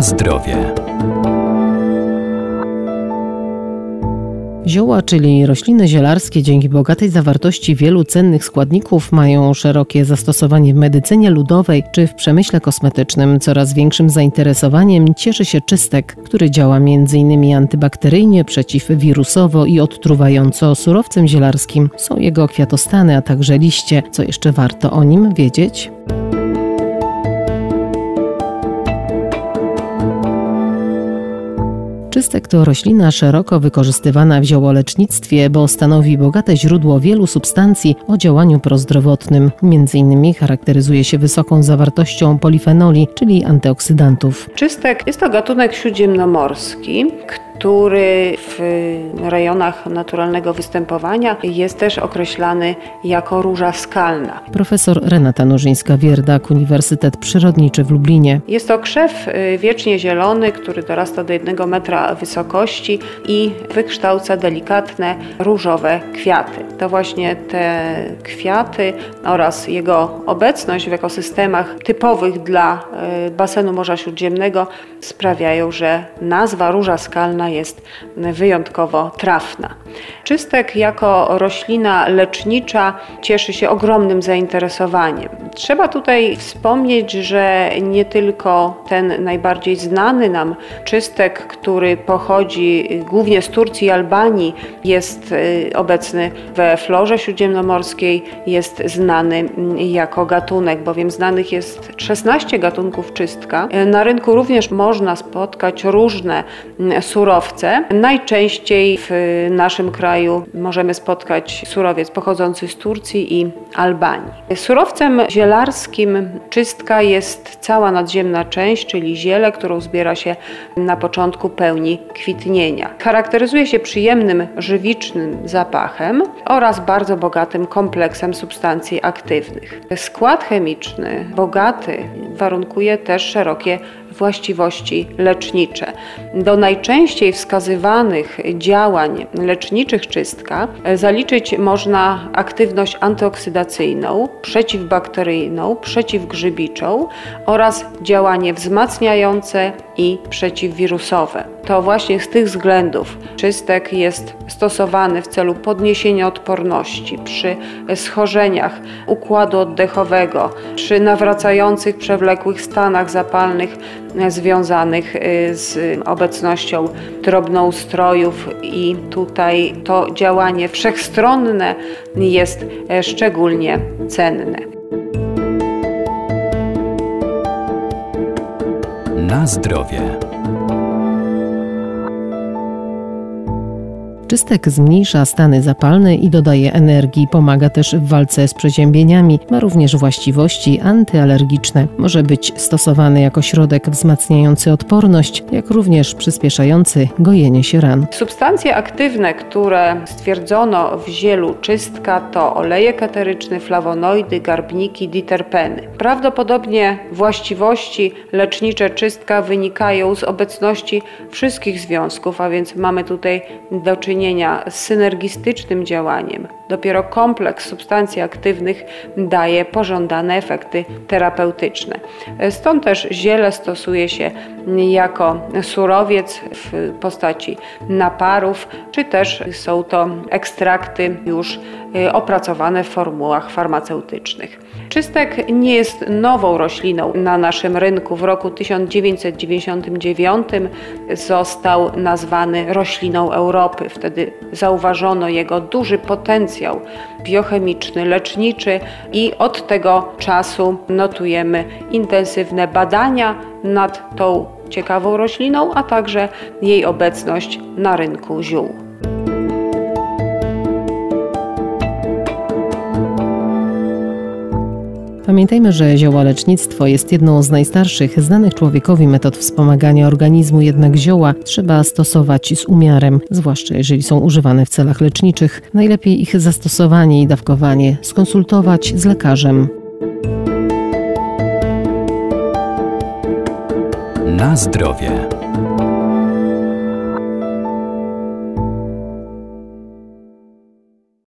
Zdrowie. Zioła, czyli rośliny zielarskie, dzięki bogatej zawartości wielu cennych składników, mają szerokie zastosowanie w medycynie ludowej czy w przemyśle kosmetycznym. Coraz większym zainteresowaniem cieszy się czystek, który działa m.in. antybakteryjnie, przeciwwirusowo i odtruwająco. Surowcem zielarskim są jego kwiatostany, a także liście. Co jeszcze warto o nim wiedzieć? Czystek to roślina szeroko wykorzystywana w ziołolecznictwie, bo stanowi bogate źródło wielu substancji o działaniu prozdrowotnym. Między innymi charakteryzuje się wysoką zawartością polifenoli, czyli antyoksydantów. Czystek jest to gatunek śródziemnomorski, który w rejonach naturalnego występowania jest też określany jako róża skalna. Profesor Renata Nożyńska-Wierdak, Uniwersytet Przyrodniczy w Lublinie. Jest to krzew y, wiecznie zielony, który dorasta do jednego metra wysokości i wykształca delikatne różowe kwiaty. To właśnie te kwiaty oraz jego obecność w ekosystemach typowych dla y, basenu Morza Śródziemnego sprawiają, że nazwa róża skalna jest wyjątkowo trafna. Czystek jako roślina lecznicza cieszy się ogromnym zainteresowaniem. Trzeba tutaj wspomnieć, że nie tylko ten najbardziej znany nam czystek, który pochodzi głównie z Turcji i Albanii, jest y, obecny we florze śródziemnomorskiej, jest znany jako gatunek, bowiem znanych jest 16 gatunków czystka. Na rynku również można spotkać różne surowce, surowce. Najczęściej w naszym kraju możemy spotkać surowiec pochodzący z Turcji i Albanii. Surowcem zielarskim czystka jest cała nadziemna część, czyli ziele, którą zbiera się na początku pełni kwitnienia. Charakteryzuje się przyjemnym, żywicznym zapachem oraz bardzo bogatym kompleksem substancji aktywnych. Skład chemiczny bogaty warunkuje też szerokie właściwości lecznicze. Do najczęściej wskazywanych działań leczniczych czystka zaliczyć można aktywność antyoksydacyjną, przeciwbakteryjną, przeciwgrzybiczą oraz działanie wzmacniające i przeciwwirusowe. To właśnie z tych względów czystek jest stosowany w celu podniesienia odporności przy schorzeniach układu oddechowego, przy nawracających przewlekłych stanach zapalnych związanych y, z obecnością drobnoustrojów i tutaj to działanie wszechstronne jest e, szczególnie cenne. Na zdrowie. Czystek zmniejsza stany zapalne i dodaje energii, pomaga też w walce z przeziębieniami, ma również właściwości antyalergiczne. Może być stosowany jako środek wzmacniający odporność, jak również przyspieszający gojenie się ran. Substancje aktywne, które stwierdzono w zielu czystka to olejek eteryczny, flawonoidy, garbniki, diterpeny. Prawdopodobnie właściwości lecznicze czystka wynikają z obecności wszystkich związków, a więc mamy tutaj do czynienia czynienia z synergistycznym działaniem. Dopiero kompleks substancji aktywnych daje pożądane efekty terapeutyczne. Stąd też ziele stosuje się jako surowiec w postaci naparów, czy też są to ekstrakty już y, opracowane w formułach farmaceutycznych. Czystek nie jest nową rośliną na naszym rynku. W roku 1999 został nazwany rośliną Europy. Wtedy zauważono jego duży potencjał biochemiczny, leczniczy i od tego czasu notujemy intensywne badania nad tą ciekawą rośliną, a także jej obecność na rynku ziół. Pamiętajmy, że ziołolecznictwo jest jedną z najstarszych znanych człowiekowi metod wspomagania organizmu, jednak zioła trzeba stosować z umiarem, zwłaszcza jeżeli są używane w celach leczniczych. Najlepiej ich zastosowanie i dawkowanie skonsultować z lekarzem. Na zdrowie.